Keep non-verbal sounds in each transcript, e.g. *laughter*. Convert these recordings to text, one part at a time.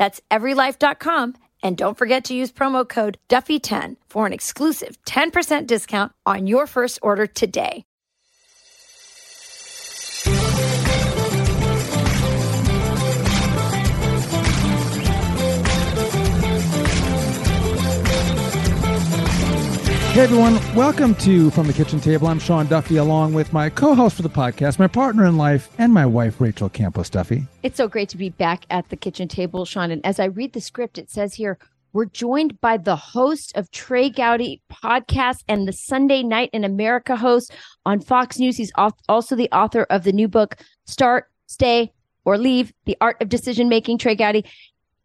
That's everylife.com. And don't forget to use promo code Duffy10 for an exclusive 10% discount on your first order today. Hey everyone, welcome to From the Kitchen Table. I'm Sean Duffy, along with my co-host for the podcast, my partner in life, and my wife Rachel Campos Duffy. It's so great to be back at the kitchen table, Sean. And as I read the script, it says here we're joined by the host of Trey Gowdy podcast and the Sunday Night in America host on Fox News. He's also the author of the new book Start, Stay, or Leave: The Art of Decision Making. Trey Gowdy.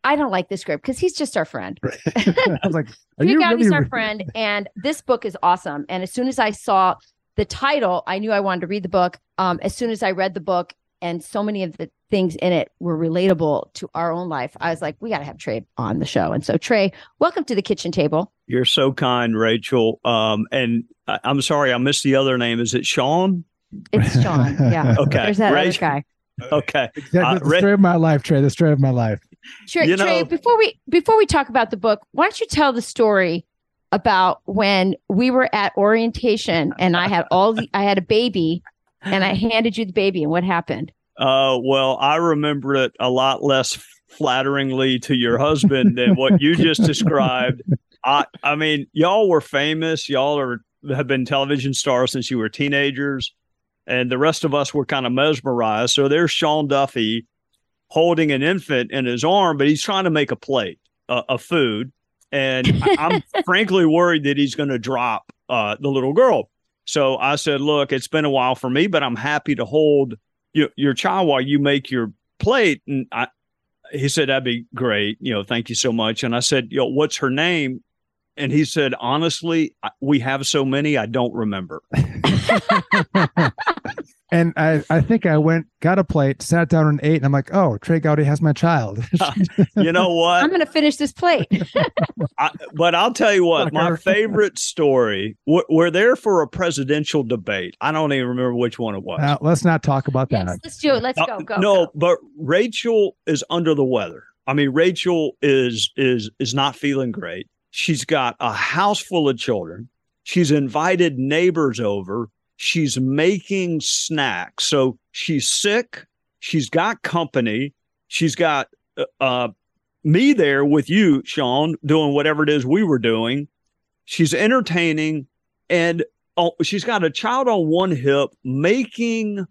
I don't like this script because he's just our friend. *laughs* I was like, are Trey you Gowdy's really our friend, and this book is awesome. And as soon as I saw the title, I knew I wanted to read the book. Um, as soon as I read the book, and so many of the things in it were relatable to our own life, I was like, we got to have Trey on the show. And so, Trey, welcome to the kitchen table. You're so kind, Rachel. Um, and I, I'm sorry, I missed the other name. Is it Sean? It's Sean. Yeah. *laughs* Okay. There's that Rach- other guy. Okay. Exactly, Uh, the Ra- story of my life, Trey. The story of my life. Trey, You Trey, before we before we talk about the book, why don't you tell the story about when we were at orientation and I had all the I had a baby and I handed you the baby and what happened? Uh, well, I remember it a lot less flatteringly to your husband than what you just described. *laughs* I, I mean, y'all were famous. Y'all are have been television stars since you were teenagers, and the rest of us were kind of mesmerized. So there's Sean Duffy holding an infant in his arm, but he's trying to make a plate uh, of food, and I'm *laughs* frankly worried that he's going to drop uh, the little girl. So I said, "Look, it's been a while for me, but I'm happy to hold your, your child while you make your plate." And I, he said, "That'd be great. You know, thank you so much." And I said, "You know, what's her name?" And he said, "Honestly, I- we have so many, I don't remember." *laughs* *laughs* and I, I think I went, got a plate, sat down and ate, and I'm like, oh, Trey Gowdy has my child. *laughs* You know what? I'm going to finish this plate. *laughs* I, but I'll tell you what, my favorite story. We're, we're there for a presidential debate. I don't even remember which one it was. Now, let's not talk about that. yes, let's do it. Let's Uh, go. Go. no, go. but Rachel is under the weather. I mean, Rachel is is is not feeling great. She's got a house full of children. She's invited neighbors over. She's making snacks. So she's sick. She's got company. She's got uh, uh, me there with you, Sean, doing whatever it is we were doing. She's entertaining, and oh, she's got a child on one hip making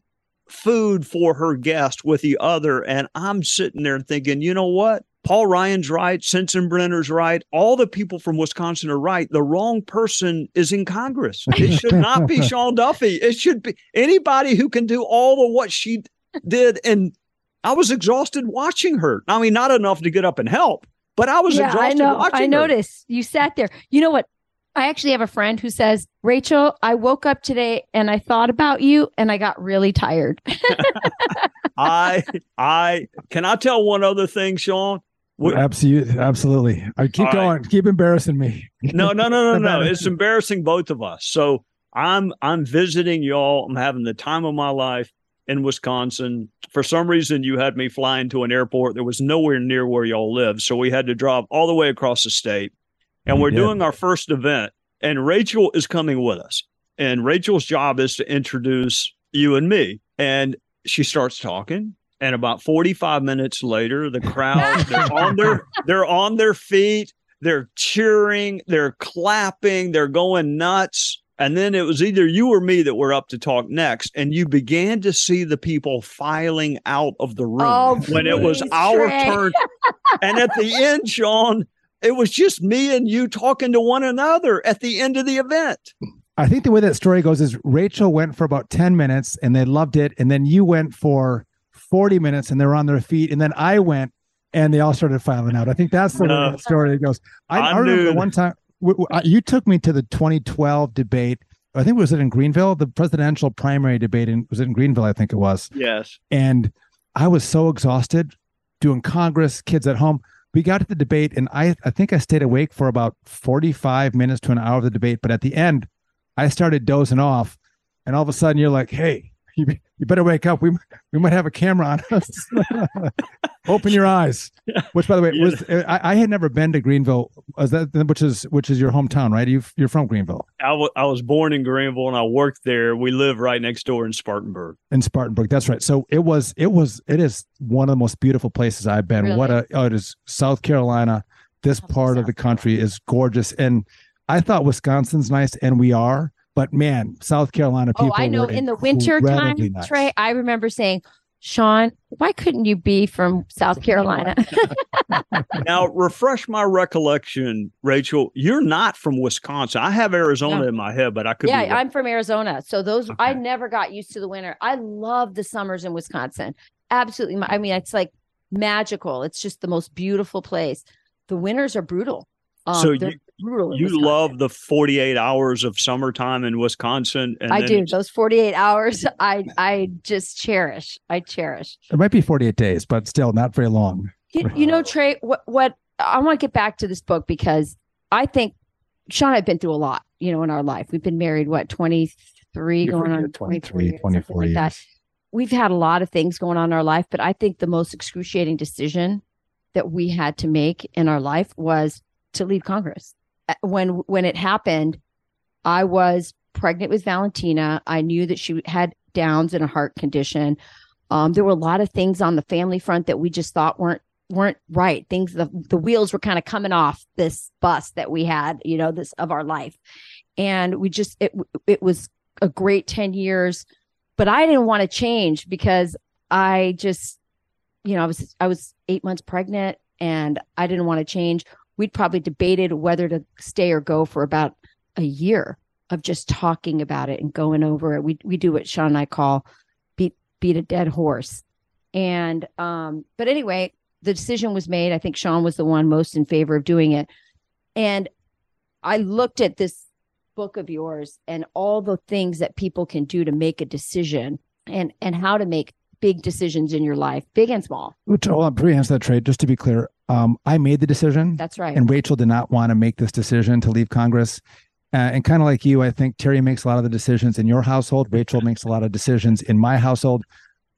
food for her guest with the other. And I'm sitting there thinking, you know what? Paul Ryan's right. Sensenbrenner's right. All the people from Wisconsin are right. The wrong person is in Congress. *laughs* It should not be Sean Duffy. It should be anybody who can do all of what she did. And I was exhausted watching her. I mean, not enough to get up and help, but I was yeah, I know. watching I her. noticed you sat there. You know what? I actually have a friend who says, Rachel, I woke up today and I thought about you and I got really tired. *laughs* I, I, can I tell one other thing, Sean? We- Absolutely, absolutely. I keep going. right. Keep embarrassing me. no, no, no, no, no. *laughs* It's embarrassing both of us. So I'm I'm visiting y'all. I'm having the time of my life in Wisconsin. For some reason, you had me flying to an airport that was nowhere near where y'all live. So we had to drive all the way across the state. And We we're did. doing our first event. And Rachel is coming with us. And Rachel's job is to introduce you and me. And she starts talking. And about 45 minutes later, the crowd, *laughs* they're on their they're on their feet they're cheering, they're clapping, they're going nuts. And then it was either you or me that were up to talk next, and you began to see the people filing out of the room Oh, when it was please, our Trey. turn. and at the end, Sean, it was just me and you talking to one another at the end of the event. I think the way that story goes is Rachel went for about 10 minutes and they loved it. And then you went for 40 minutes and they were on their feet. And then I went and they all started filing out. I think that's the No. that story goes. I, I remember the one time you took me to the 2012 debate. I think it was it in Greenville, the presidential primary debate. In, was it in Greenville? I think it was. Yes. And I was so exhausted doing Congress, kids at home. We got to the debate, and I, I think I stayed awake for about 45 minutes to an hour of the debate. But at the end, I started dozing off. And all of a sudden, you're like, hey, you, you better wake up. We, we might have a camera on us. *laughs* Open your eyes. Which, by the way, Yeah. was I, I had never been to Greenville, was that, which is which is your hometown, right? You you're from Greenville I was born in Greenville and I worked there. We live right next door in Spartanburg. in Spartanburg. That's right. So it was, it was, it is one of the most beautiful places I've been. What a, oh, it is South Carolina. This Love part of the country is gorgeous. And I thought Wisconsin's nice and we are, but man, South Carolina people. Oh. I know. were In the winter time, nice. Trey, I remember saying, Sean, why couldn't you be from South Carolina? *laughs* *laughs* Now, refresh my recollection, Rachel. You're not from Wisconsin. I have Arizona No. in my head, but I could yeah, wrong. I'm from Arizona. So those I never got used to the winter. I love the summers in Wisconsin. Absolutely. I mean, it's like magical. It's just the most beautiful place. The winters are brutal. Um, So you- brutal. you Wisconsin. love the 48 hours of summertime in Wisconsin. And I do. Those 48 hours, I I just cherish. I cherish. It might be 48 days, but still not very long. You, you know, Trey, what what I want to get back to this book because I think Sean and I've been through a lot, you know, in our life. We've been married, what, 23 You're going on 23, 24 years, 24 like that. We've had a lot of things going on in our life, but I think the most excruciating decision that we had to make in our life was to leave Congress. Uh, When when it happened, I was pregnant with Valentina. I knew that she had Downs and a heart condition. Um, there were a lot of things on the family front that we just thought weren't weren't right. Things the the wheels were kind of coming off this bus that we had, you know, this of our life, and we just it it was a great ten years, but I didn't want to change because I just, you know, I was I was eight months pregnant and I didn't want to change. We'd probably debated whether to stay or go for about a year of just talking about it and going over it. We we do what Sean and I call beat beat a dead horse. And um, but anyway, the decision was made. I think Sean was the one most in favor of doing it. And I looked at this book of yours and all the things that people can do to make a decision and and how to make big decisions in your life, big and small. Which, hold on, you answer that Trey, just to be clear, um, I made the decision. That's right. and Rachel did not want to make this decision to leave Congress. Uh, and kind of like you, I think Terry makes a lot of the decisions in your household. Rachel makes a lot of decisions in my household.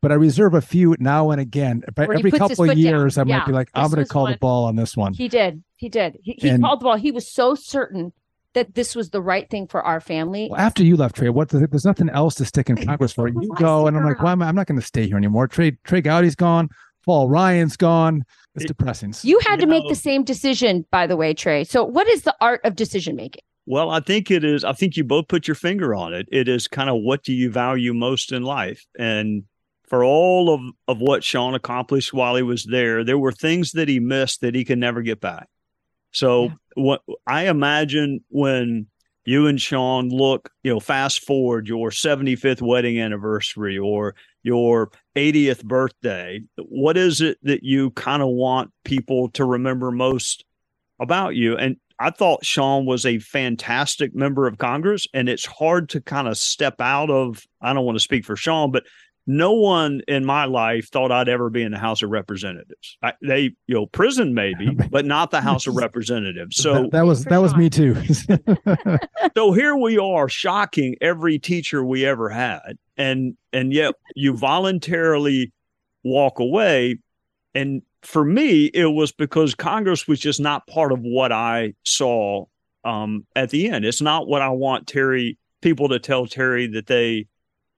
But I reserve a few now and again. But every couple of foot down. years, I Yeah, might be like, I'm going to call one- the ball on this one. He did. He did. He, he And- called the ball. He was so certain that this was the right thing for our family. Well, after you left, Trey, what there's nothing else to stick in *laughs* Congress for. You go, and I'm like, around? why am I? I'm not going to stay here anymore. Trey Trey Gowdy's gone. Paul Ryan's gone. It's It- depressing. You had to make the same decision, by the way, Trey. So, what is the art of decision making? Well, I think it is. I think you both put your finger on it. It is kind of what do you value most in life? And for all of, of what Sean accomplished while he was there, there were things that he missed that he could never get back. So, Yeah. what I imagine when you and Sean look, you know, fast forward your 75th wedding anniversary or your 80th birthday, what is it that you kind of want people to remember most about you? And I thought Sean was a fantastic member of Congress, and it's hard to kind of step out of. I don't want to speak for Sean, but no one in my life thought I'd ever be in the House of Representatives. I, they, you know, prison maybe, *laughs* but not the House of *laughs* Representatives. So, that, that was that was me too. *laughs* so here we are, shocking every teacher we ever had, and and yet you voluntarily walk away. And for me, it was because Congress was just not part of what I saw um, at the end. It's not what I want Terry people to tell Terry that they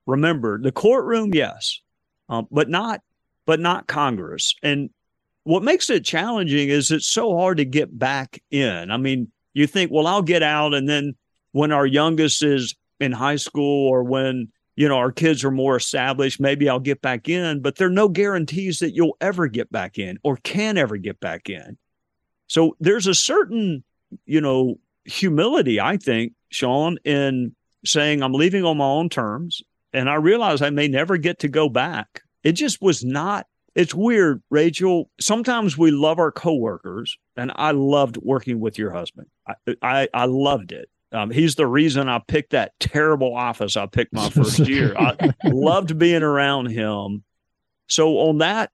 remember. The courtroom, yes, um, but not but not Congress. And what makes it challenging is it's so hard to get back in. I mean, you think, well, I'll get out and then when our youngest is in high school or when you know our kids are more established maybe i'll get back in but there are no guarantees that you'll ever get back in or can ever get back in so there's a certain you know humility i think sean in saying i'm leaving on my own terms and i realize i may never get to go back it just was not it's weird rachel sometimes we love our coworkers and i loved working with your husband i i, I loved it um, he's the reason I picked that terrible office I picked my *laughs* first year. I loved being around him. So on that,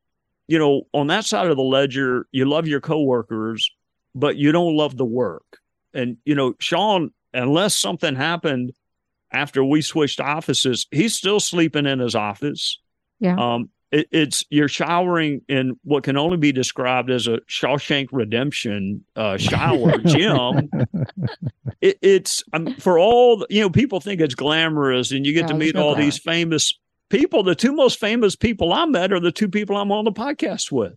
you know, on that side of the ledger, you love your coworkers, but you don't love the work. And you know, Sean, unless something happened after we switched offices, he's still sleeping in his office. Yeah. Um, it, it's you're showering in what can only be described as a Shawshank Redemption uh, shower *laughs* gym. it, it's um, for all the, you know. People think it's glamorous, and you get Yeah, to meet no all glamour. these famous people. The two most famous people I met are the two people I'm on the podcast with.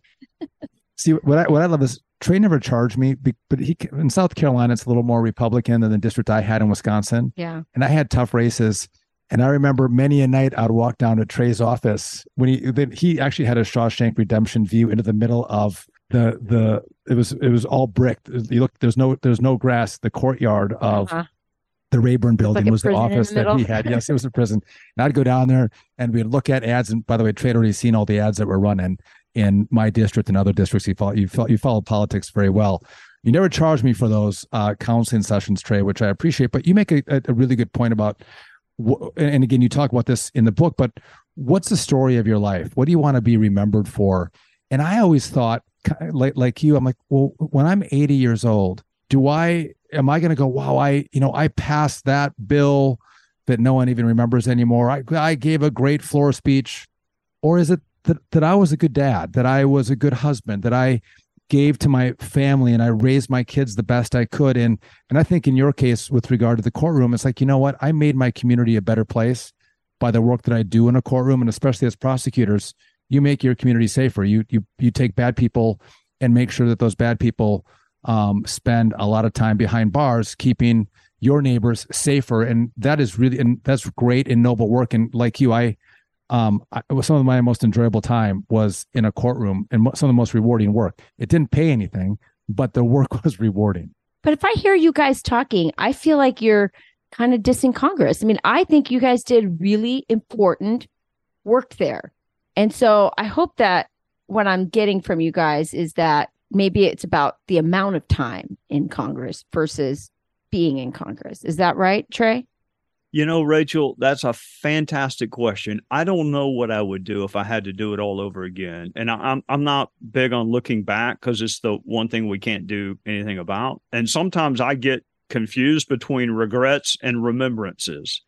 See what I what I love is Trey never charged me, but he in South Carolina it's a little more Republican than the district I had in Wisconsin, Yeah. and I had tough races. And I remember many a night I'd walk down to Trey's office when he then he actually had a Shawshank Redemption view into the middle of the the it was it was all brick. You look there's no there's no grass. The courtyard of Uh-huh. the Rayburn building a was the in the office that he had. Yes, it was a *laughs* prison. And I'd go down there and we'd look at ads. And by the way, Trey had already seen all the ads that were running in my district and other districts. You follow, you follow, you follow politics very well. You never charged me for those uh, counseling sessions, Trey, which I appreciate. But you make a, a, really good point about, and again, you talk about this in the book. But what's the story of your life? What do you want to be remembered for? And I always thought, like like you, I'm like, well, when I'm 80 years old, do I am I going to go, wow, I you know I passed that bill that no one even remembers anymore. I I gave a great floor speech, or is it that that I was a good dad, that I was a good husband, that I gave to my family and I raised my kids the best I could. And and I think in your case, with regard to the courtroom, it's like you know what, I made my community a better place by the work that I do in a courtroom, and especially as prosecutors, you make your community safer. You you you take bad people and make sure that those bad people um, spend a lot of time behind bars, keeping your neighbors safer, and that is really and that's great and noble work. And like you, I um I, some of my most enjoyable time was in a courtroom and some of the most rewarding work. It didn't pay anything, but the work *laughs* was rewarding. But if I hear you guys talking, I feel like you're kind of dissing Congress. I mean, I think you guys did really important work there. And so I hope that what I'm getting from you guys is that maybe it's about the amount of time in Congress versus being in Congress. Is that right, Trey? You know, Rachel, that's a fantastic question. I don't know what I would do if I had to do it all over again. And I, I'm I'm not big on looking back because it's the one thing we can't do anything about. And sometimes I get confused between regrets and remembrances.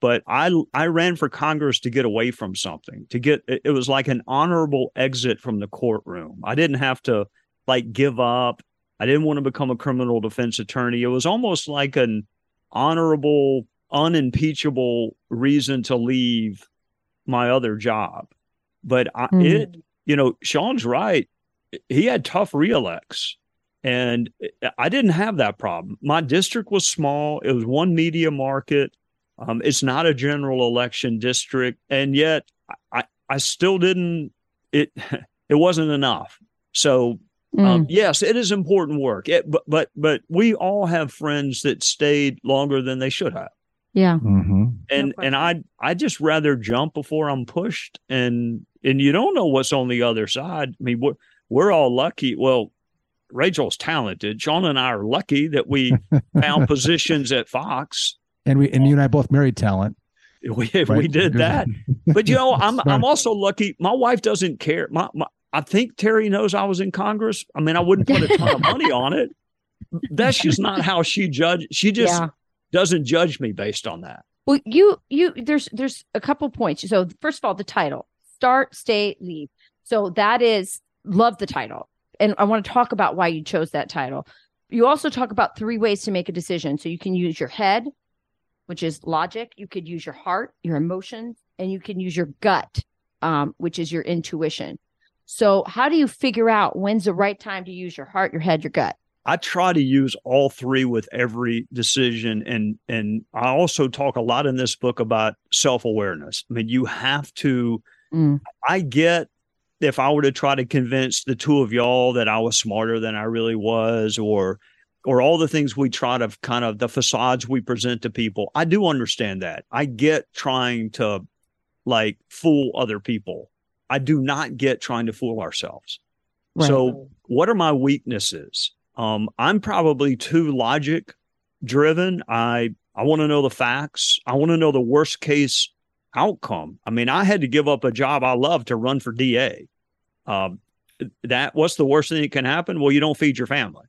But I I ran for Congress to get away from something. To get it was like an honorable exit from the courtroom. I didn't have to like give up. I didn't want to become a criminal defense attorney. It was almost like an honorable unimpeachable reason to leave my other job. But I, Mhm. it, you know, Sean's right. He had tough reelects, and I didn't have that problem. My district was small. It was one media market. Um, it's not a general election district, and yet I, I still didn't. It *laughs* it wasn't enough. So Mm. um, yes, it is important work. It, but but but we all have friends that stayed longer than they should have yeah. Mm-hmm. and and I I just rather jump before I'm pushed and and you don't know what's on the other side. I mean we're we're all lucky. Well, Rachel's talented. Sean and I are lucky that we *laughs* found positions at Fox. And we and you and I both married talent. *laughs* We we did that. *laughs* But you know, I'm I'm also lucky. My wife doesn't care. My, my I think Terry knows I was in Congress. I mean, I wouldn't put a ton of money on it. That's just not how she judge. She just Yeah. Doesn't judge me based on that. Well, you you there's there's a couple points. So first of all, the title: start, stay, leave. So that is love the title, and I want to talk about why you chose that title. You also talk about three ways to make a decision. So you can use your head, which is logic. You could use your heart, your emotions, and you can use your gut, um, which is your intuition. So how do you figure out when's the right time to use your heart, your head, your gut? I try to use all three with every decision. And and I also talk a lot in this book about self-awareness. I mean, you have to mm. I get if I were to try to convince the two of y'all that I was smarter than I really was, or or all the things we try to kind of the facades we present to people, I do understand that. I get trying to like fool other people. I do not get trying to fool ourselves. Right. So, what are my weaknesses? Um, I'm probably too logic driven. I I want to know the facts. I want to know the worst case outcome. I mean, I had to give up a job I love to run for DA. Um, that what's the worst thing that can happen? Well, you don't feed your family.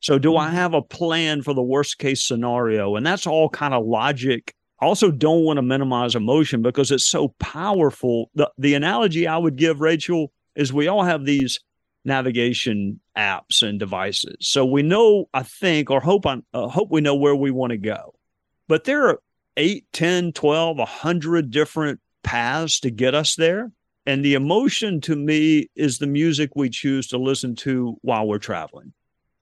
So, do I mm-hmm. have a plan for the worst case scenario? And that's all kind of logic. I also don't want to minimize emotion because it's so powerful. The, the analogy I would give, Rachel, is we all have these navigation apps and devices. So we know, I think, or hope I uh, hope we know where we want to go. But there are 8, 10, 12, 100 different paths to get us there. And the emotion to me is the music we choose to listen to while we're traveling.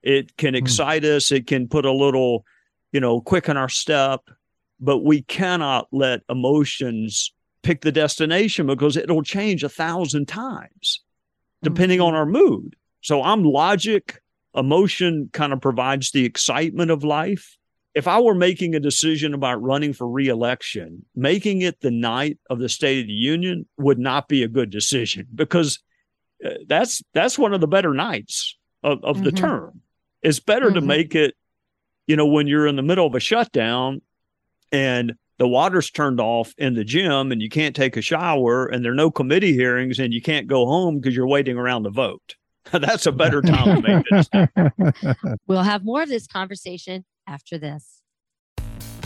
It can hmm. excite mm. us, it can put a little, you know, quicken our step, but we cannot let emotions pick the destination because it'll change a thousand times depending mm-hmm. on our mood. So I'm logic, emotion kind of provides the excitement of life. If I were making a decision about running for reelection, making it the night of the State of the Union would not be a good decision because uh, that's that's one of the better nights of, of mm-hmm. the term. It's better mm-hmm. to make it, you know, when you're in the middle of a shutdown and the water's turned off in the gym and you can't take a shower and there are no committee hearings and you can't go home because you're waiting around to vote. *laughs* That's a better time to make this. *laughs* we'll have more of this conversation after this.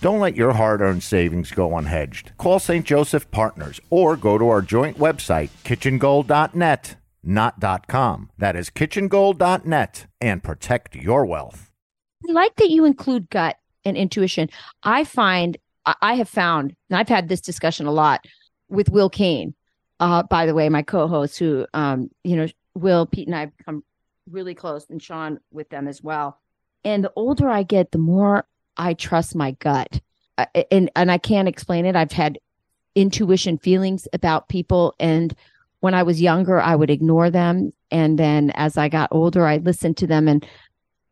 Don't let your hard earned savings go unhedged. Call St. Joseph Partners or go to our joint website, kitchengold.net, not .com. That is kitchengold.net and protect your wealth. I like that you include gut and intuition. I find, I have found, and I've had this discussion a lot with Will Cain, uh, by the way, my co host, who, um, you know, Will, Pete, and I have become really close, and Sean with them as well. And the older I get, the more I trust my gut. and and I can't explain it. I've had intuition feelings about people and when I was younger I would ignore them and then as I got older I listened to them and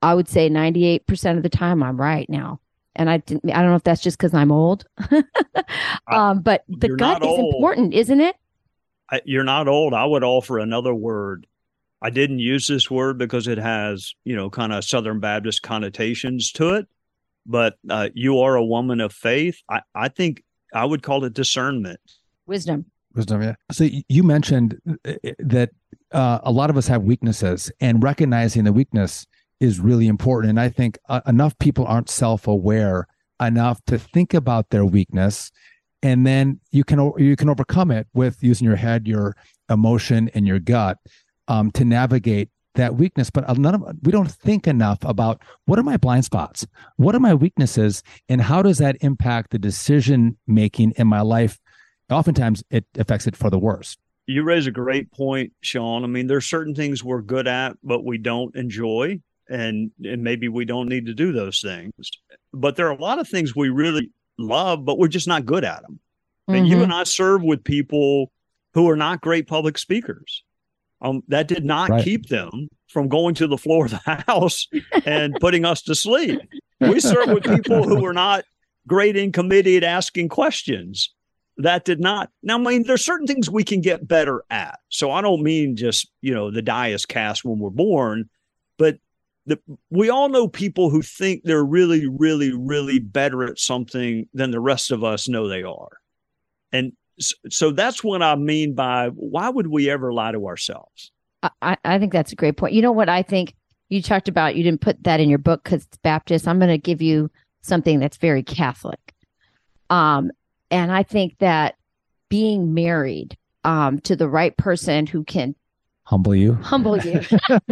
I would say 98% of the time I'm right now. And I didn't I don't know if that's just cuz I'm old. *laughs* um, but the gut is old. important, isn't it? I, you're not old. I would offer another word. I didn't use this word because it has, you know, kind of Southern Baptist connotations to it but uh, you are a woman of faith. I, I think I would call it discernment, wisdom, wisdom. Yeah. So you mentioned uh, uh, that uh, a lot of us have weaknesses, and recognizing the weakness is really important. And I think uh, enough people aren't self-aware enough to think about their weakness, and then you can you can overcome it with using your head, your emotion, and your gut um, to navigate that weakness but none of we don't think enough about what are my blind spots? What are my weaknesses? And how does that impact the decision making in my life? Oftentimes it affects it for the worse you raise a great point sean. I mean there's certain things we're good at but we don't enjoy and and maybe we don't need to do those things. But there are a lot of things we really love but we're just not good at them mm-hmm. and you and i serve with people who are not great public speakers um, that did not right. keep them from going to the floor of the *laughs* house and putting us to sleep. We serve with people who were not great in committee at asking questions. that did not. Now, I mean, there's certain things we can get better at. So I don't mean just, you know, the die is cast when we're born, but the, we all know people who think they're really, really, really better at something than the rest of us know they are. And so that's what I mean by why would we ever lie to ourselves? I, I think that's a great point. You know what I think you talked about? You didn't put that in your book because it's Baptist. I'm going to give you something that's very Catholic. Um, and I think that being married um, to the right person who can humble you, humble you, *laughs*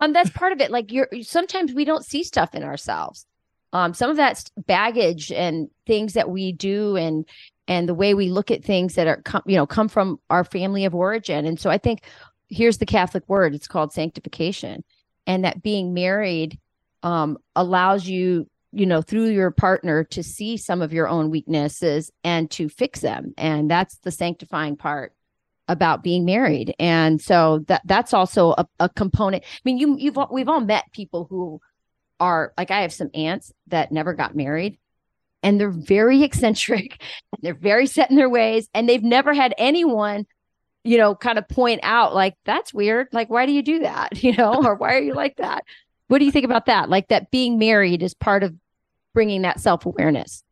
um, that's part of it. Like you're sometimes we don't see stuff in ourselves. Um, some of that's baggage and things that we do and and the way we look at things that are come you know come from our family of origin. And so I think here's the Catholic word. It's called sanctification, and that being married um, allows you you know through your partner to see some of your own weaknesses and to fix them and that's the sanctifying part about being married and so that that's also a, a component i mean you you've we've all met people who are like i have some aunts that never got married and they're very *laughs* eccentric they're very set in their ways and they've never had anyone you know kind of point out like that's weird like why do you do that *laughs* you know or why are you like that what do you think about that? Like that being married is part of bringing that self awareness.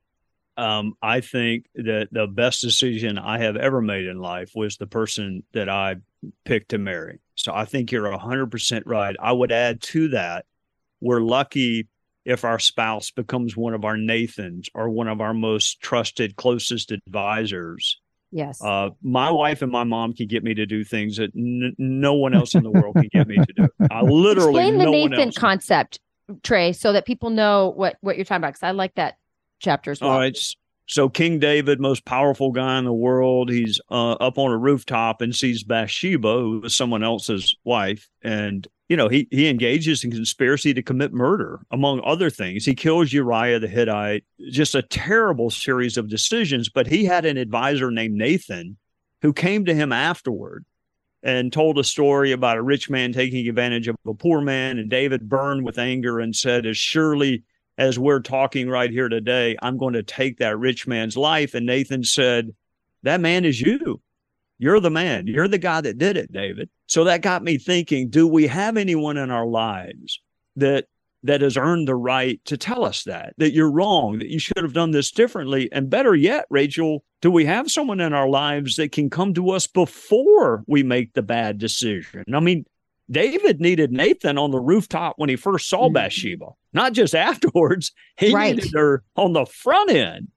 Um, I think that the best decision I have ever made in life was the person that I picked to marry. So I think you're 100% right. I would add to that, we're lucky if our spouse becomes one of our Nathans or one of our most trusted, closest advisors Yes. Uh, my wife and my mom can get me to do things that n- no one else in the world can get me to do. *laughs* I literally explain the no Nathan concept, Trey, so that people know what what you're talking about. Because I like that chapter as well. All right. So King David, most powerful guy in the world, he's uh, up on a rooftop and sees Bathsheba, who was someone else's wife, and you know, he he engages in conspiracy to commit murder, among other things. He kills Uriah the Hittite. Just a terrible series of decisions. But he had an advisor named Nathan who came to him afterward and told a story about a rich man taking advantage of a poor man. And David burned with anger and said, As surely as we're talking right here today, I'm going to take that rich man's life. And Nathan said, That man is you. You're the man. You're the guy that did it, David. So that got me thinking, do we have anyone in our lives that that has earned the right to tell us that that you're wrong, that you should have done this differently? And better yet, Rachel, do we have someone in our lives that can come to us before we make the bad decision? I mean, David needed Nathan on the rooftop when he first saw mm-hmm. Bathsheba, not just *laughs* afterwards. He right. needed her on the front end.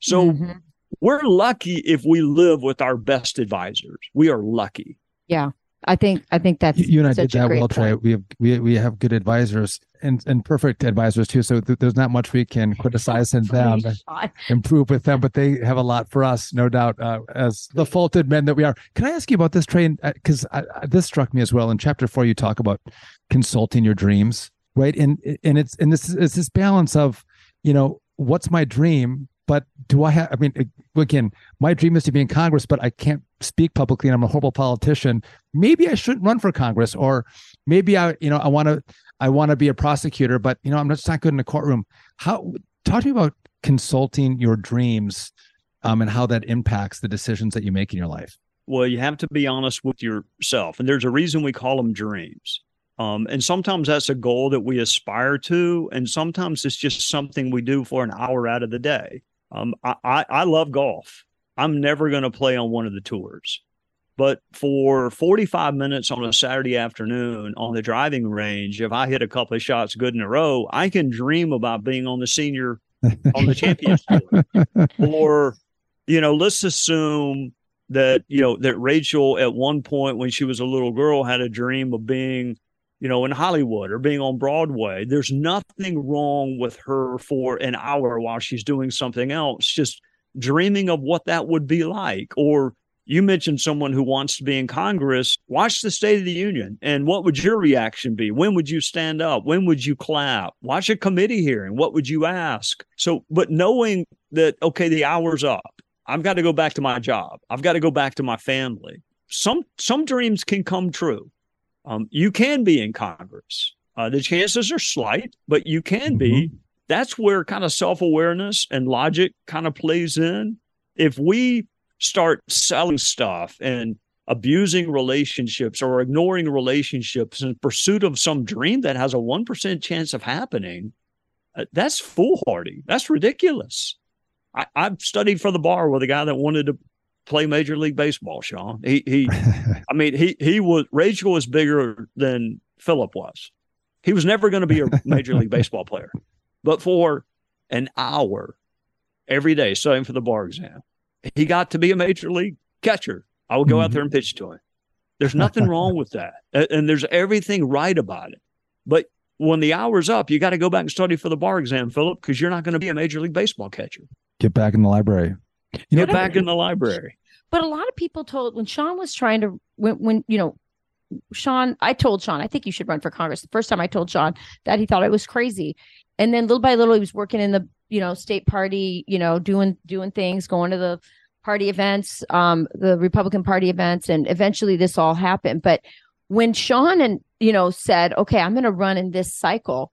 So mm-hmm we're lucky if we live with our best advisors. We are lucky. Yeah. I think I think that's you and I did that well, Trey. We have we we have good advisors and and perfect advisors too. So th- there's not much we can *laughs* criticize in them, improve with them, but they have a lot for us, no doubt. Uh, as the faulted men that we are. Can I ask you about this, Trey? Because uh, this struck me as well. In chapter four, you talk about consulting your dreams, right? And and it's and this is this balance of, you know, what's my dream but do I have? I mean, again, my dream is to be in Congress, but I can't speak publicly, and I'm a horrible politician. Maybe I shouldn't run for Congress, or maybe I, you know, I want to, I want to be a prosecutor, but you know, I'm just not good in a courtroom. How? Talk to me about consulting your dreams, um, and how that impacts the decisions that you make in your life. Well, you have to be honest with yourself, and there's a reason we call them dreams. Um, and sometimes that's a goal that we aspire to, and sometimes it's just something we do for an hour out of the day. Um, I, I, I love golf. I'm never going to play on one of the tours. But for 45 minutes on a Saturday afternoon on the driving range, if I hit a couple of shots good in a row, I can dream about being on the senior on the champions tour. *laughs* Or, you know, let's assume that, you know, that Rachel at one point when she was a little girl had a dream of being you know, in Hollywood or being on Broadway. There's nothing wrong with her for an hour while she's doing something else, just dreaming of what that would be like. Or you mentioned someone who wants to be in Congress. Watch the State of the Union. And what would your reaction be? When would you stand up? When would you clap? Watch a committee hearing. What would you ask? So, but knowing that, okay, the hour's up. I've got to go back to my job. I've got to go back to my family. Some some dreams can come true um, you can be in Congress. Uh, the chances are slight, but you can be. Mm-hmm. That's where kind of self awareness and logic kind of plays in. if we start selling stuff and abusing relationships or ignoring relationships in pursuit of some dream that has a 1% chance of happening, uh, that's foolhardy. That's ridiculous. I, I've studied for the bar with a guy that wanted to play Major League Baseball, Sean. He, he *laughs* I mean, he, he was, Rachel was bigger than Philip was. He was never going to be a Major League Baseball player. But for an hour every day studying for the bar exam, he got to be a Major League catcher. I would go mm-hmm. out there and pitch to him. There's nothing wrong with that. And there's everything right about it. But when the hour's up, you got to go back and study for the bar exam, Philip, because you're not going to be a Major League Baseball catcher. Get back in the library. You Get know, back in the library. But a lot of people told when Sean was trying to when when you know Sean, I told Sean, I think you should run for Congress. The first time I told Sean that he thought it was crazy. And then little by little he was working in the, you know, state party, you know, doing doing things, going to the party events, um, the Republican Party events, and eventually this all happened. But when Sean and you know said, "Okay, I'm going to run in this cycle,"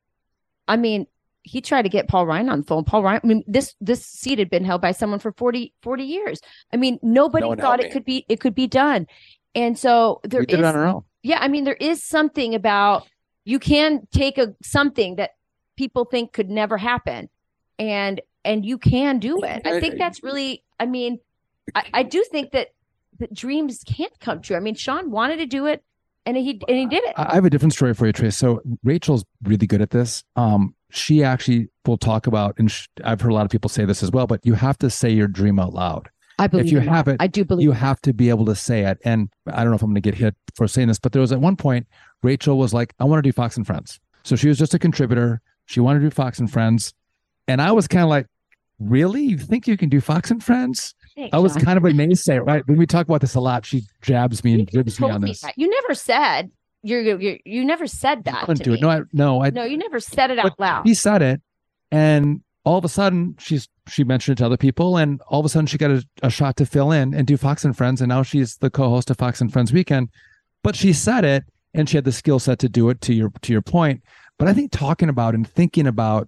I mean, he tried to get Paul Ryan on the phone. Paul Ryan, I mean, this this seat had been held by someone for 40, 40 years. I mean, nobody no thought it me. could be it could be done. And so there is, on our own. Yeah, I mean, there is something about you can take a something that people think could never happen, and and you can do it. I think that's really. I mean, I, I do think that that dreams can't come true. I mean, Sean wanted to do it, and he and he did it. I have a different story for you, Trace. So Rachel's really good at this. Um, she actually will talk about, and sh- I've heard a lot of people say this as well. But you have to say your dream out loud. I believe if you have it, I do believe you have to be able to say it. And I don't know if I'm going to get hit for saying this, but there was at one point Rachel was like, "I want to do Fox and Friends." So she was just a contributor. She wanted to do Fox and Friends, and I was kind of like, "Really? You think you can do Fox and Friends?" Thanks, I was Sean. kind of a naysayer, right? When we talk about this a lot, she jabs me and jibs me on this. Me you never said you're, you're you never said that. I couldn't do me. it. No, I no, I no, you never said it out loud. He said it, and all of a sudden she's she mentioned it to other people and all of a sudden she got a, a, shot to fill in and do fox and friends and now she's the co-host of fox and friends weekend but she said it and she had the skill set to do it to your to your point but i think talking about and thinking about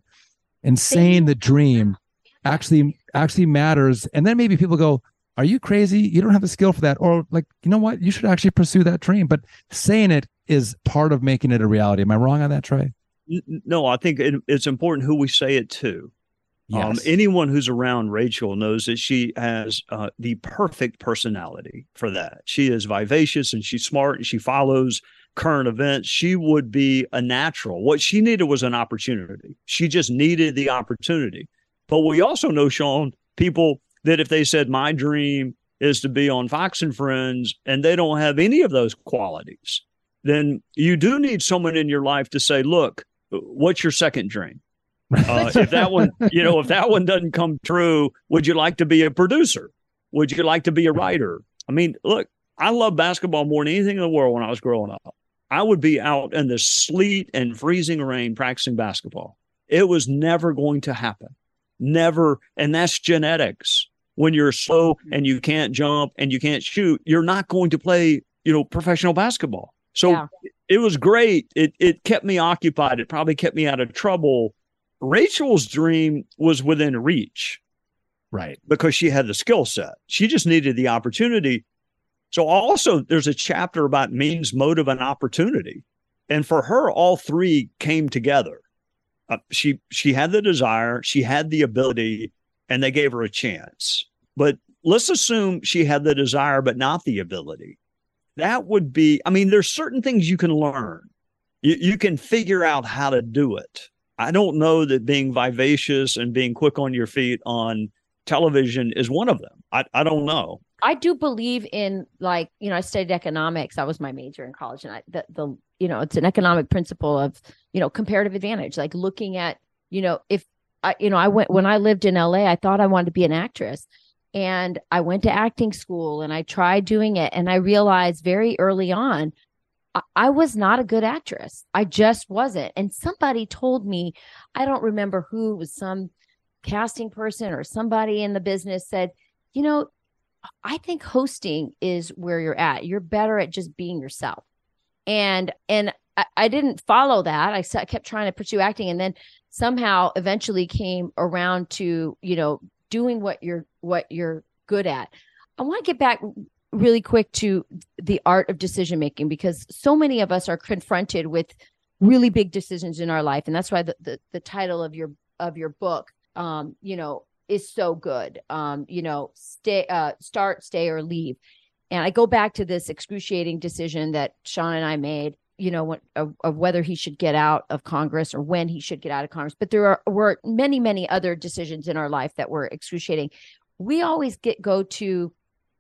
and saying the dream actually actually matters and then maybe people go are you crazy you don't have the skill for that or like you know what you should actually pursue that dream but saying it is part of making it a reality am i wrong on that trey no i think it, it's important who we say it to um, yes. Um, anyone who's around Rachel knows that she has uh, the perfect personality for that. She is vivacious and she's smart and she follows current events. She would be a natural. What she needed was an opportunity. She just needed the opportunity. But we also know, Sean, people that if they said, My dream is to be on Fox and Friends, and they don't have any of those qualities, then you do need someone in your life to say, Look, what's your second dream? *laughs* Uh, if that one, you know, if that one doesn't come true, would you like to be a producer? Would you like to be a writer? I mean, look, I love basketball more than anything in the world when I was growing up. I would be out in the sleet and freezing rain practicing basketball. It was never going to happen. Never. And that's genetics. When you're slow and you can't jump and you can't shoot, you're not going to play, you know, professional basketball. So yeah. it was great. It it kept me occupied. It probably kept me out of trouble Rachel's dream was within reach. Right. Because she had the skill set. She just needed the opportunity. So also there's a chapter about means, motive, and opportunity. And for her, all three came together. Uh, she she had the desire, she had the ability, and they gave her a chance. But let's assume she had the desire but not the ability. That would be, I mean, there's certain things you can learn. You, you can figure out how to do it. I don't know that being vivacious and being quick on your feet on television is one of them. I, I don't know. I do believe in like, you know, I studied economics. That was my major in college. And I, the, the, you know, it's an economic principle of, you know, comparative advantage, like looking at, you know, if I, you know, I went, when I lived in LA, I thought I wanted to be an actress and I went to acting school and I tried doing it. And I realized very early on I was not a good actress. I just wasn't. And somebody told me, I don't remember who, was some casting person or somebody in the business said, you know, I think hosting is where you're at. You're better at just being yourself. And and I, I didn't follow that. I kept trying to pursue acting and then somehow eventually came around to, you know, doing what you're what you're good at. I want to get back really quick to the art of decision making because so many of us are confronted with really big decisions in our life and that's why the, the, the title of your of your book um you know is so good um you know stay uh start stay or leave and i go back to this excruciating decision that sean and i made you know what, of, of, whether he should get out of congress or when he should get out of congress but there are were many many other decisions in our life that were excruciating we always get go to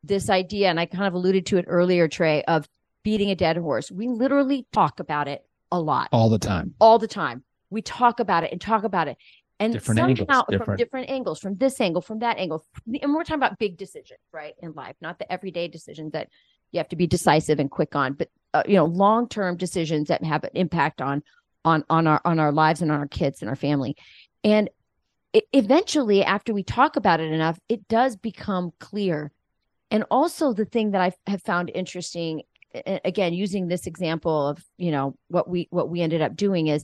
this idea, and I kind of alluded to it earlier, Trey, of beating a dead horse. We literally talk about it a lot. All the time. All the time. We talk about it and talk about it. And different somehow angles, from different. different angles, from this angle, from that angle. And we're talking about big decisions, right? In life, not the everyday decisions that you have to be decisive and quick on, but uh, you know, long-term decisions that have an impact on on on our on our lives and on our kids and our family. And it, eventually after we talk about it enough, it does become clear and also the thing that i have found interesting again using this example of you know what we what we ended up doing is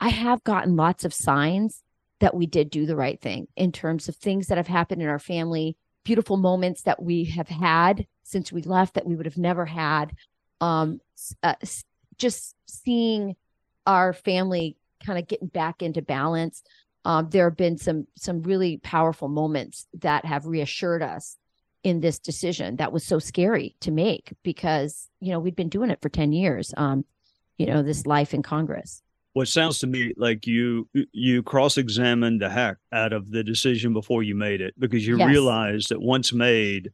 i have gotten lots of signs that we did do the right thing in terms of things that have happened in our family beautiful moments that we have had since we left that we would have never had. Um uh, just seeing our family kind of getting back into balance. Um, there have been some some really powerful moments that have reassured us in this decision that was so scary to make because you know we'd been doing it for 10 years um you know this life in congress what sounds to me like you you cross-examined the heck out of the decision before you made it because you Yes. realize that once made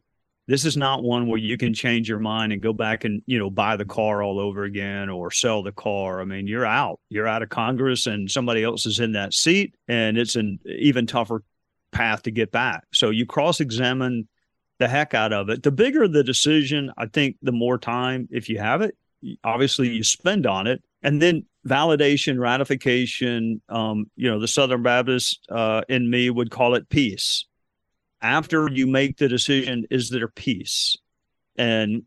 this is not one where you can change your mind and go back and you know buy the car all over again or sell the car. I mean you're out. You're out of congress and somebody else is in that seat and it's an even tougher path to get back. So you cross-examine the heck out of it. The bigger the decision i think the more time if you have it obviously you spend on it and then validation ratification um, you know the southern baptist uh, in me would call it peace. After you make the decision is there peace? And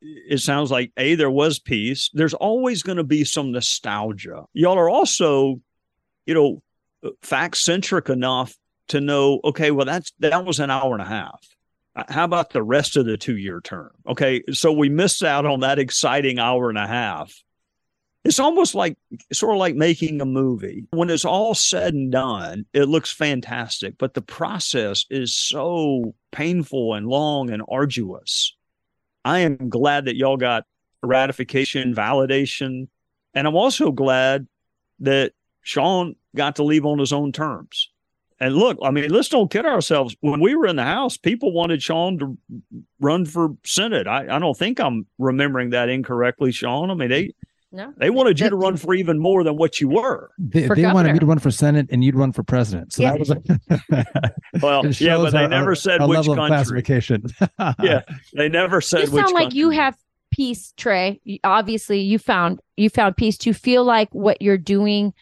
it sounds like a there was peace. There's always going to be some nostalgia. Y'all are also you know fact centric enough to know okay well that's that was an hour and a half. Uh, how about the rest of the two year term? Okay so we missed out on that exciting hour and a half it's almost like sort of like making a movie. When it's all said and done it looks fantastic but the process is so painful and long and arduous. I am glad that y'all got ratification validation and i'm also glad that sean got to leave on his own terms. And look i mean let's don't kid ourselves. When we were in the house people wanted sean to run for senate. I, I don't think i'm remembering that incorrectly sean. I mean they no they wanted you to run for even more than what you were. They, they wanted me to run for senate and you'd run for president. So Yeah. that was *laughs* Well, yeah, but they a- never a- said a which level of country. classification. *laughs* Yeah, they never said you which. sound like you have peace trey obviously you found you found peace to feel like what you're doing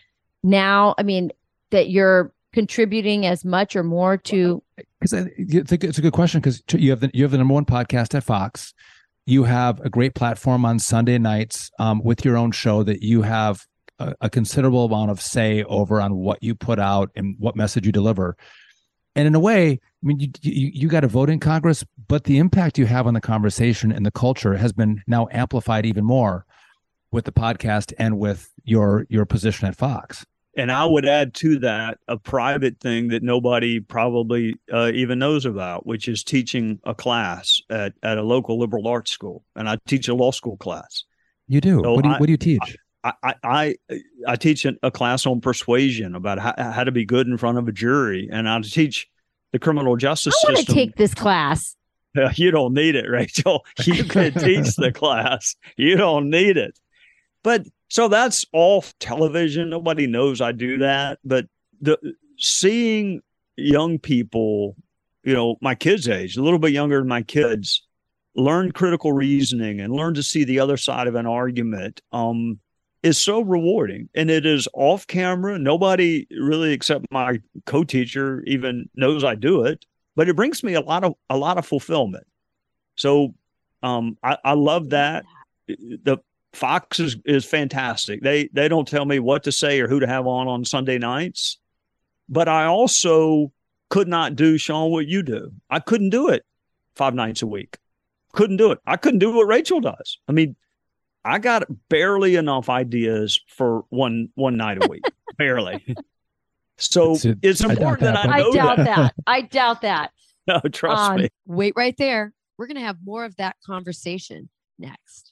now i mean that you're contributing as much or more to because it's a, it's a good question because you have the you have the number one podcast at Fox. You have a great platform on Sunday nights um, with your own show that you have a, a considerable amount of say over on what you put out and what message you deliver. And in a way, I mean, you you, you got to vote in Congress, but the impact you have on the conversation and the culture has been now amplified even more with the podcast and with your your position at Fox. And I would add to that a private thing that nobody probably uh, even knows about, which is teaching a class at, at a local liberal arts school. And I teach a law school class. You do. So what do you I- what do you teach? I, I, I, I teach a, a class on persuasion about how, how to be good in front of a jury. And I teach the criminal justice system. i want to take this *laughs* *laughs* *laughs* class you don't need it, Rachel. You can teach the class. You don't need it. But so that's off television. Nobody knows I do that. But the seeing young people, you know, my kids' age, a little bit younger than my kids, learn critical reasoning and learn to see the other side of an argument um, is so rewarding. And it is off camera. Nobody really except my co-teacher even knows I do it but it brings me a lot of a lot of fulfillment. So um, I, I love that. The Fox is, is fantastic. They they don't tell me what to say or who to have on on Sunday nights, but I also could not do Sean what you do. I couldn't do it. five nights a week. Couldn't do it. I couldn't do what Rachel does. I mean, I got barely enough ideas for one one night a week. *laughs* barely. So It's- it's, I important that, that, I know doubt that. that. *laughs* I doubt that. No, trust Um, me. Wait right there. We're going to have more of that conversation next.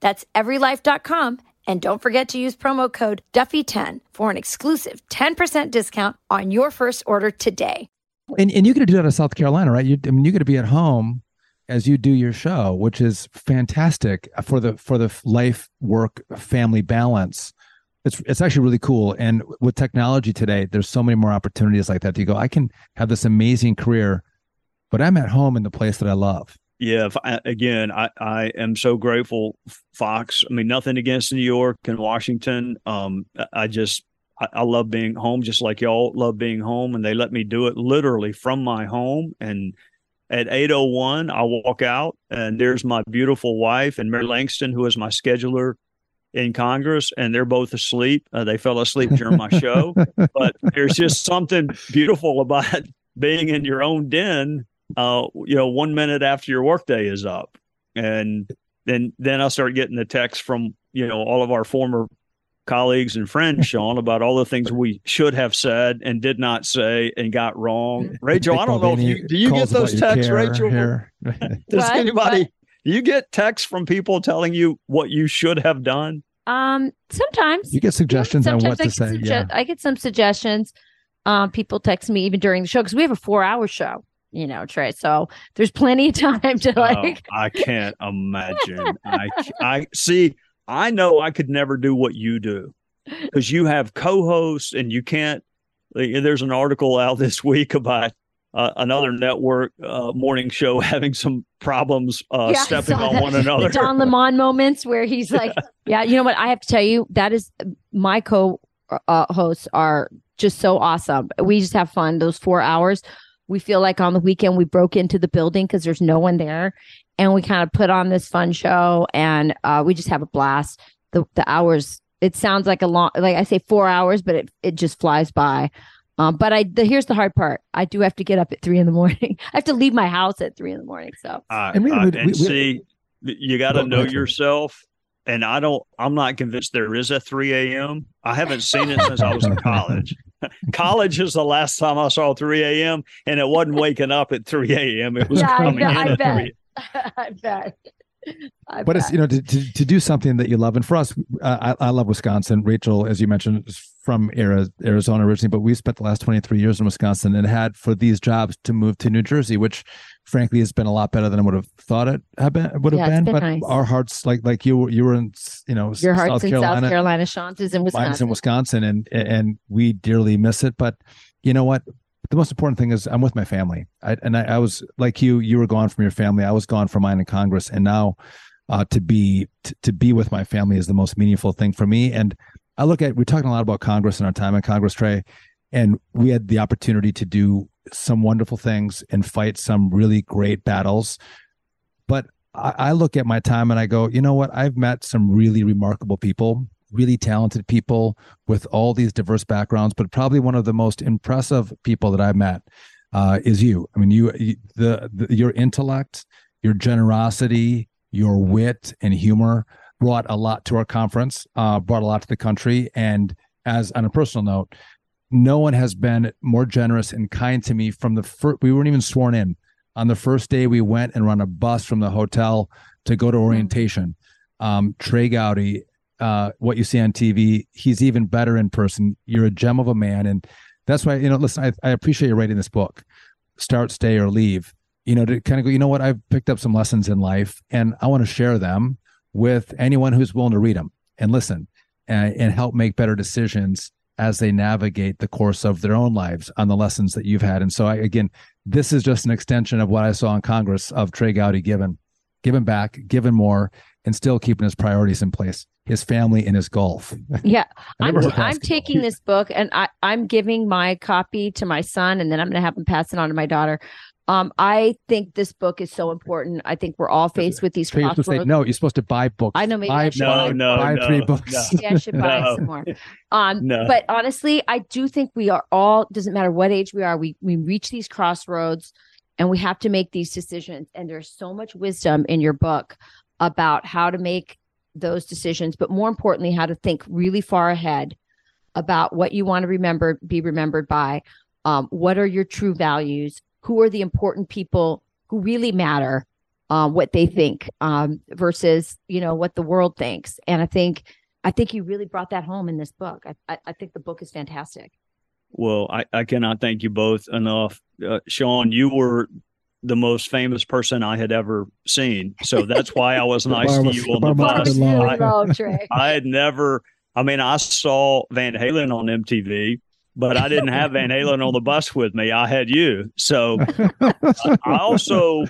That's everylife.com. And don't forget to use promo code Duffy10 for an exclusive 10% discount on your first order today. And and you get to do that in South Carolina, right? You I mean you get to be at home as you do your show, which is fantastic for the for the life work family balance. It's it's actually really cool. And with technology today, there's so many more opportunities like that. You go, I can have this amazing career, but I'm at home in the place that I love. Yeah, I, again, I, I am so grateful, Fox. I mean, nothing against New York and Washington. Um, I- just, I, I love being home, just like y'all love being home, and they let me do it literally from my home. And at eight oh one, I walk out, and there's my beautiful wife and Mary Langston, who is my scheduler in Congress, and they're both asleep. Uh, they fell asleep during my show, *laughs* but there's just something beautiful about being in your own den uh, you know, one minute after your workday is up, and then then I'll start getting the text from you know all of our former colleagues and friends, *laughs* Sean, about all the things we should have said and did not say and got wrong. *laughs* Rachel, I don't know if you do you get those texts, Rachel? here. *laughs* Does What? anybody? Do you get texts from people telling you what you should have done? Um, sometimes you get suggestions on what Sometimes I to say. sugge- Yeah. I get some suggestions. Um, people text me even during the show because we have a four-hour show, you know, Trey. So there's plenty of *laughs* time to like. oh, I can't imagine. I *laughs* I see. I know I could never do what you do because you have co-hosts and you can't. There's an article out *laughs* this week about uh, another network uh, morning show having some problems uh, Yeah, stepping on that. one the another. Don Lemon moments where he's like, yeah, you know what? I have to tell you, that is my co uh, hosts are just so awesome. We just have fun those four hours. We feel like on the weekend we broke into the building because there's no one there, and we kind of put on this fun show, and uh, we just have a blast. The the hours. It sounds like a long, like I say four hours, but it it just flies by. Um, but I the, here's the hard part. I do have to get up at three in the *laughs* morning. I have to leave my house at three in the morning. So Uh, And we- uh, we- and we- see, you got to Go- go know yourself. And I don't. I'm not convinced there is a 3 a.m. I haven't seen it since I was in college. *laughs* college is the last time I saw 3 a.m. and it wasn't waking up at 3 a.m. It was Yeah, I coming bet- in I at bet. 3. *laughs* I bet. I but it's you know to, to, to do something that you love and for us uh, I, I love wisconsin rachel as you mentioned is from Ari- arizona originally but we spent the last 23 years in wisconsin and had for these jobs to move to new jersey which frankly it has been a lot better than i would have thought it had been would have Yeah, been, been but nice. our hearts like like you you were in you know Your heart's south in carolina South Carolina, Sean's is in mine's Wisconsin. in wisconsin and and we dearly miss it but you know what the most important thing is i'm with my family I, and I, I was like you you were gone from your family i was gone from mine in congress and now uh, to be to, to be with my family is the most meaningful thing for me. And I look at we're talking a lot about Congress and our time in Congress, Trey, and we had the opportunity to do some wonderful things and fight some really great battles. But I, I look at my time and I go, you know what? I've met some really remarkable people, really talented people with all these diverse backgrounds. But probably one of the most impressive people that I've met uh, is you. I mean, you, you the, the your intellect, your generosity, your wit and humor brought a lot to our conference, uh, brought a lot to the country. And as on a personal note, no one has been more generous and kind to me from the first, we weren't even sworn in. On the first day, we went and run a bus from the hotel to go to orientation. Um, Trey Gowdy, uh, what you see on TV. He's even better in person. You're a gem of a man, and that's why you know. Listen, I, I appreciate you writing this book, "Start, Stay, or Leave." You know, to kind of go. You know what? I've picked up some lessons in life, and I want to share them with anyone who's willing to read them and listen, and, and help make better decisions as they navigate the course of their own lives on the lessons that you've had. And so, I, again, this is just an extension of what I saw in Congress of Trey Gowdy giving, giving back, giving more, and still keeping his priorities in place, his family and his golf. *laughs* Yeah, I I'm, never heard I'm taking this book and I, I'm giving my copy to my son, and then I'm going to have him pass it on to my daughter. Um, I think this book is so important. I think we're all faced with these Trey, you're supposed to say crossroads. no. You're supposed to buy books. I know, maybe buy I should No, buy no, buy no, three books. no. Maybe I should buy No. some more. Um, No. but honestly, I do think we are all doesn't matter what age we are, we we reach these crossroads and we have to make these decisions. And there's so much wisdom in your book about how to make those decisions, but more importantly, how to think really far ahead about what you want to remember, be remembered by. Um, what are your true values? Who are the important people who really matter? Um, what they think um, versus you know what the world thinks. And I think I think you really brought that home in this book. I, I, I think the book is fantastic. Well, I, I cannot thank you both enough. Uh, Sean, you were the most famous person I had ever seen. So that's why I was *laughs* nice to you on the the bar must bus. have been long. I. I had never, I mean, I saw Van Halen on MTV, but I didn't have Van Halen on the bus with me. I had you. So I also,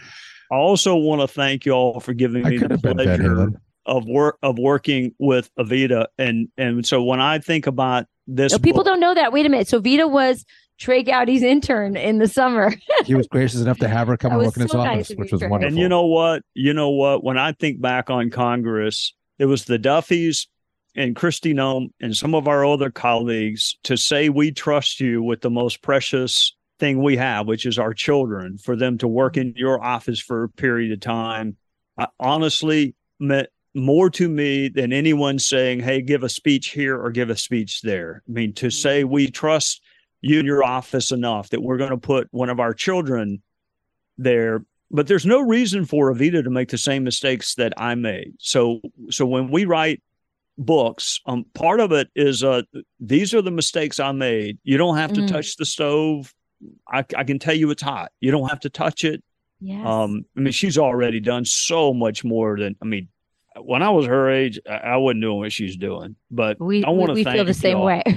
I also want to thank y'all for giving me the have been Van pleasure of work of working with Evita. And, and so when I think about this, No, people book- don't know that. Wait a minute. So Vita was Trey Gowdy's intern in the summer. *laughs* he was gracious enough to have her come That and was work in his so nice office, of which was wonderful. And you know what? You know what? When I think back on Congress, it was the Duffys and Kristi Noem and some of our other colleagues to say we trust you with the most precious thing we have, which is our children, for them to work in your office for a period of time, I honestly meant more to me than anyone saying, "Hey, give a speech here or give a speech there." I mean, to say we trust you and your office enough that we're going to put one of our children there but there's no reason for Evita to make the same mistakes that I made. So so when we write books, um part of it is uh these are the mistakes I made. You don't have to Mm. touch the stove. I, I can tell you it's hot. You don't have to touch it. Yes. Um I mean she's already done so much more than I mean when I was her age, I, I wasn't doing what she's doing. But we I want to we, we thank feel the same y'all. way. *laughs* we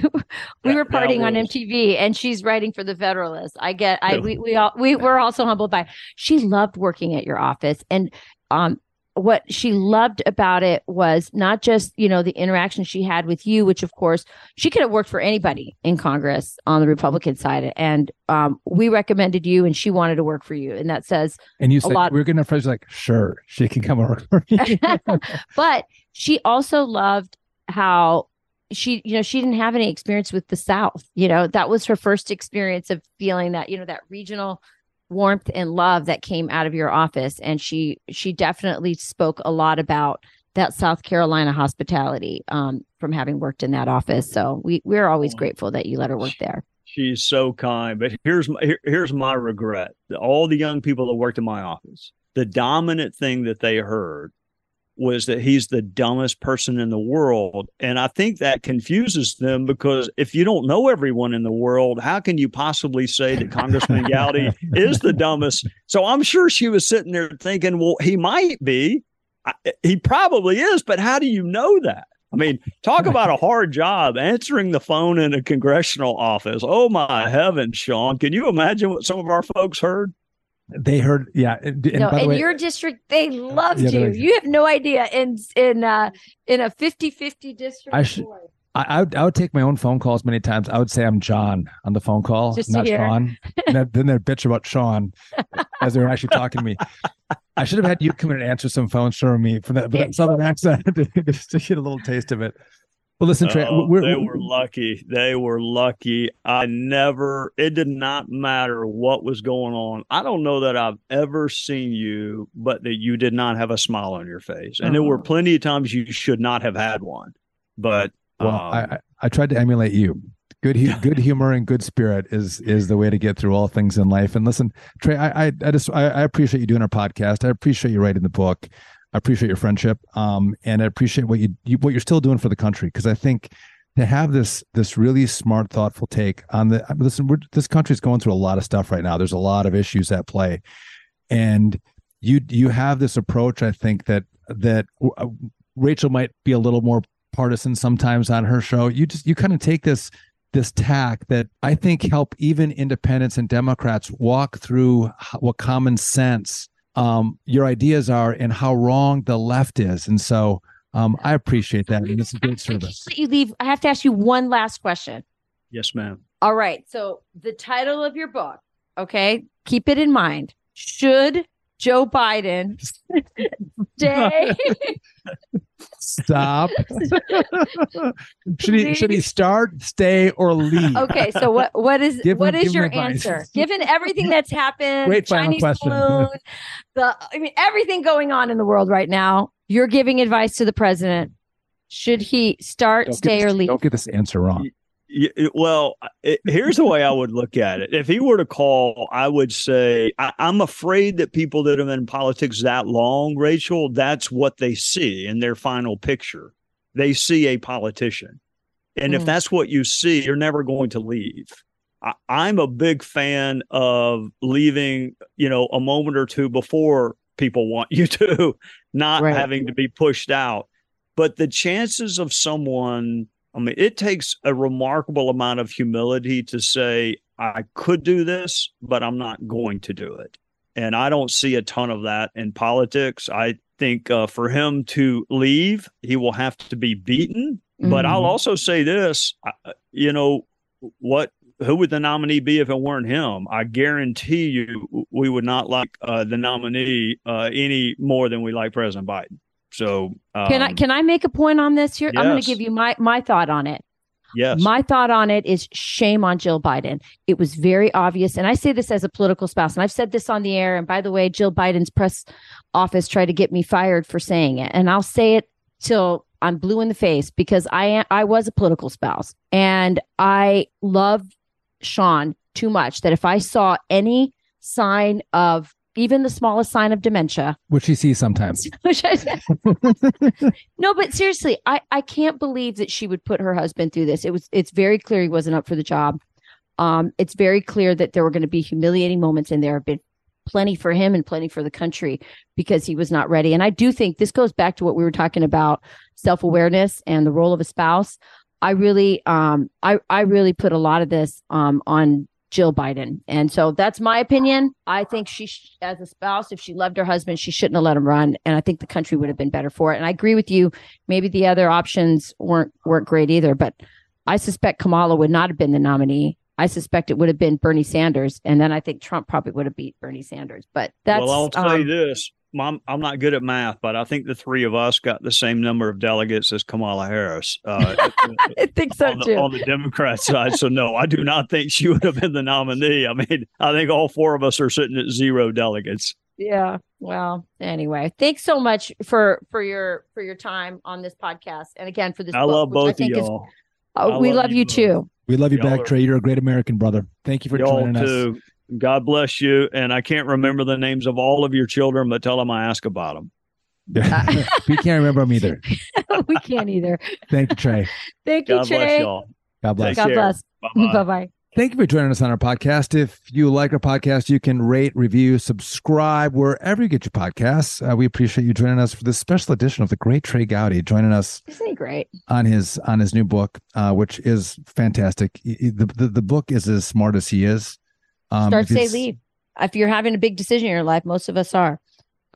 That- were partying on MTV, and she's writing for the Federalist. I get. I we we all we were also humbled by. She loved working at your office, and um, what she loved about it was not just you know the interaction she had with you, which of course she could have worked for anybody in Congress on the Republican side, and um, we recommended you, and she wanted to work for you, and that says And you said lot- we are gonna friends like, sure, she can come work for *laughs* me. but she also loved how she you know she didn't have any experience with the south. You know that was her first experience of feeling that you know that regional warmth and love that came out of your office and she she definitely spoke a lot about that south carolina hospitality um, from having worked in that office so we we're always Oh. grateful that you let her work there She's so kind. But here's my here, here's my regret. All the young people that worked in my office, the dominant thing that they heard was that he's the dumbest person in the world. And I think that confuses them because if you don't know everyone in the world, how can you possibly say that Congressman Gowdy *laughs* is the dumbest? So I'm sure she was sitting there thinking, well, he might be. I, he probably is, but how do you know that? I mean, talk about a hard job answering the phone in a congressional office. Oh my heavens, Sean! Can you imagine what some of our folks heard? They heard, yeah. And, and no by the in way, your district they loved Yeah, you they're- you have no idea in in uh in a 50-50 district I should-. I, I would, I would take my own phone calls many times. I would say I'm John on the phone call, Just not. Sean. *laughs* And then- they'd bitch about Sean as they were actually *laughs* talking to me. I should have had you come in and answer some phones for me from that, that southern accent *laughs* just to get a little taste of it. Well, listen, Trey, Oh, we're, they we're- lucky. They were lucky. I never. It did not matter what was going on. I don't know that I've ever seen you, but that you did not have a smile on your face. And there were Oh. plenty of times you should not have had one. But well, um, I, I, tried to emulate you. Good, good *laughs* humor and good spirit is is the way to get through all things in life. And listen, Trey, I I, I just I, I appreciate you doing our podcast. I appreciate you writing the book. I appreciate your friendship, um, and I appreciate what you, you what you're still doing for the country because I think to have this this really smart, thoughtful take on the listen, we're, this country's going through a lot of stuff right now. There's a lot of issues at play, and you you have this approach. I think that that uh, Rachel might be a little more partisan sometimes on her show. You just you kind of take this this tack that I think help even independents and Democrats walk through what common sense um, your ideas are and how wrong the left is. And so um, I appreciate that. And it's a great service. Let you leave. I have to ask you one last question. Yes, ma'am. All right. So the title of your book, okay, keep it in mind. Should Joe Biden *laughs* stay? Stop. *laughs* should he should he start, stay, or leave? Okay, so what what is Give what him- is give him your advice. answer? Given everything that's happened, Great final Chinese question. balloon, the I mean everything going on in the world right now, you're giving advice to the president. Should he start, Don't stay, get or leave? Don't get this answer wrong. Well, it, here's the way I would look at it. If he were to call, I would say I, I'm afraid that people that have been in politics that long, Rachel, that's what they see in their final picture. They see a politician, and if Mm. that's what you see, you're never going to leave. I, I'm a big fan of leaving, you know, a moment or two before people want you to, *laughs* not Right. having to be pushed out. But the chances of someone I mean, it takes a remarkable amount of humility to say, I could do this, but I'm not going to do it. And I don't see a ton of that in politics. I think uh, for him to leave, he will have to be beaten. But I'll Mhm. also say this uh, you know, what who would the nominee be if it weren't him? I guarantee you we would not like uh, the nominee uh, any more than we like President Biden. So um, Can I can I make a point on this here? I'm going to give you my my thought on it. yes, My thought on it is shame on Jill Biden. It was very obvious. And I say this as a political spouse. And I've said this on the air. And by the way, Jill Biden's press office tried to get me fired for saying it. And I'll say it till I'm blue in the face because I am, I was a political spouse. And I love Sean too much that if I saw any sign of even the smallest sign of dementia, Which he sees sometimes. *laughs* which I said, *laughs* no, but seriously, I I can't believe that she would put her husband through this. It was it's very clear he wasn't up for the job. Um, it's very clear that there were going to be humiliating moments, and there have been plenty for him and plenty for the country because he was not ready. And I do think this goes back to what we were talking about self awareness and the role of a spouse. I really, um, I I really put a lot of this um on Jill Biden. And so that's my opinion. I think she, as a spouse, if she loved her husband, she shouldn't have let him run. And I think the country would have been better for it. And I agree with you. Maybe the other options weren't weren't great either. But I suspect Kamala would not have been the nominee. I suspect it would have been Bernie Sanders, and then I think Trump probably would have beat Bernie Sanders. But that's well, I'll tell you um, this. Mom, I'm not good at math, but I think the three of us got the same number of delegates as Kamala Harris uh, *laughs* I think so on, the, too. on the Democrat side. So, no, I do not think she would have been the nominee. I mean, I think all four of us are sitting at zero delegates. Yeah. Well, anyway, thanks so much for for your for your time on this podcast, and again for this. I book, love which I both of y'all. oh, I we love love you you both. too. We love you Y'all back, are- Trey. You're a great American brother. Thank you for Y'all joining us. Too. God bless you. And I can't remember the names of all of your children, but tell them I ask about them. *laughs* we can't remember them either. *laughs* we can't either. Thank you, Trey. Thank you, God bless Trey. y'all. God bless. God bless. Bye-bye. *laughs* Bye bye. Thank you for joining us on our podcast. If you like our podcast, you can rate, review, subscribe wherever you get your podcasts. Uh, we appreciate you joining us for this special edition of the great Trey Gowdy, joining us Isn't he great? on his on his new book, uh, which is fantastic. He- he- The, the the book is as smart as he is. Um, Start say leave. If you're having a big decision in your life, most of us are.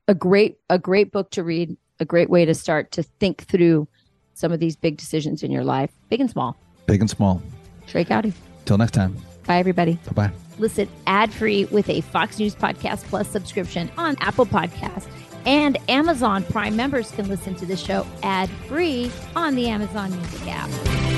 A great a great book to read. A great way to start to think through some of these big decisions in your life, big and small. Big and small. Trey Gowdy. Till next time. Bye, everybody. Bye bye. Listen ad free with a Fox News Podcast Plus subscription on Apple Podcasts. And Amazon Prime members can listen to the show ad free on the Amazon Music app.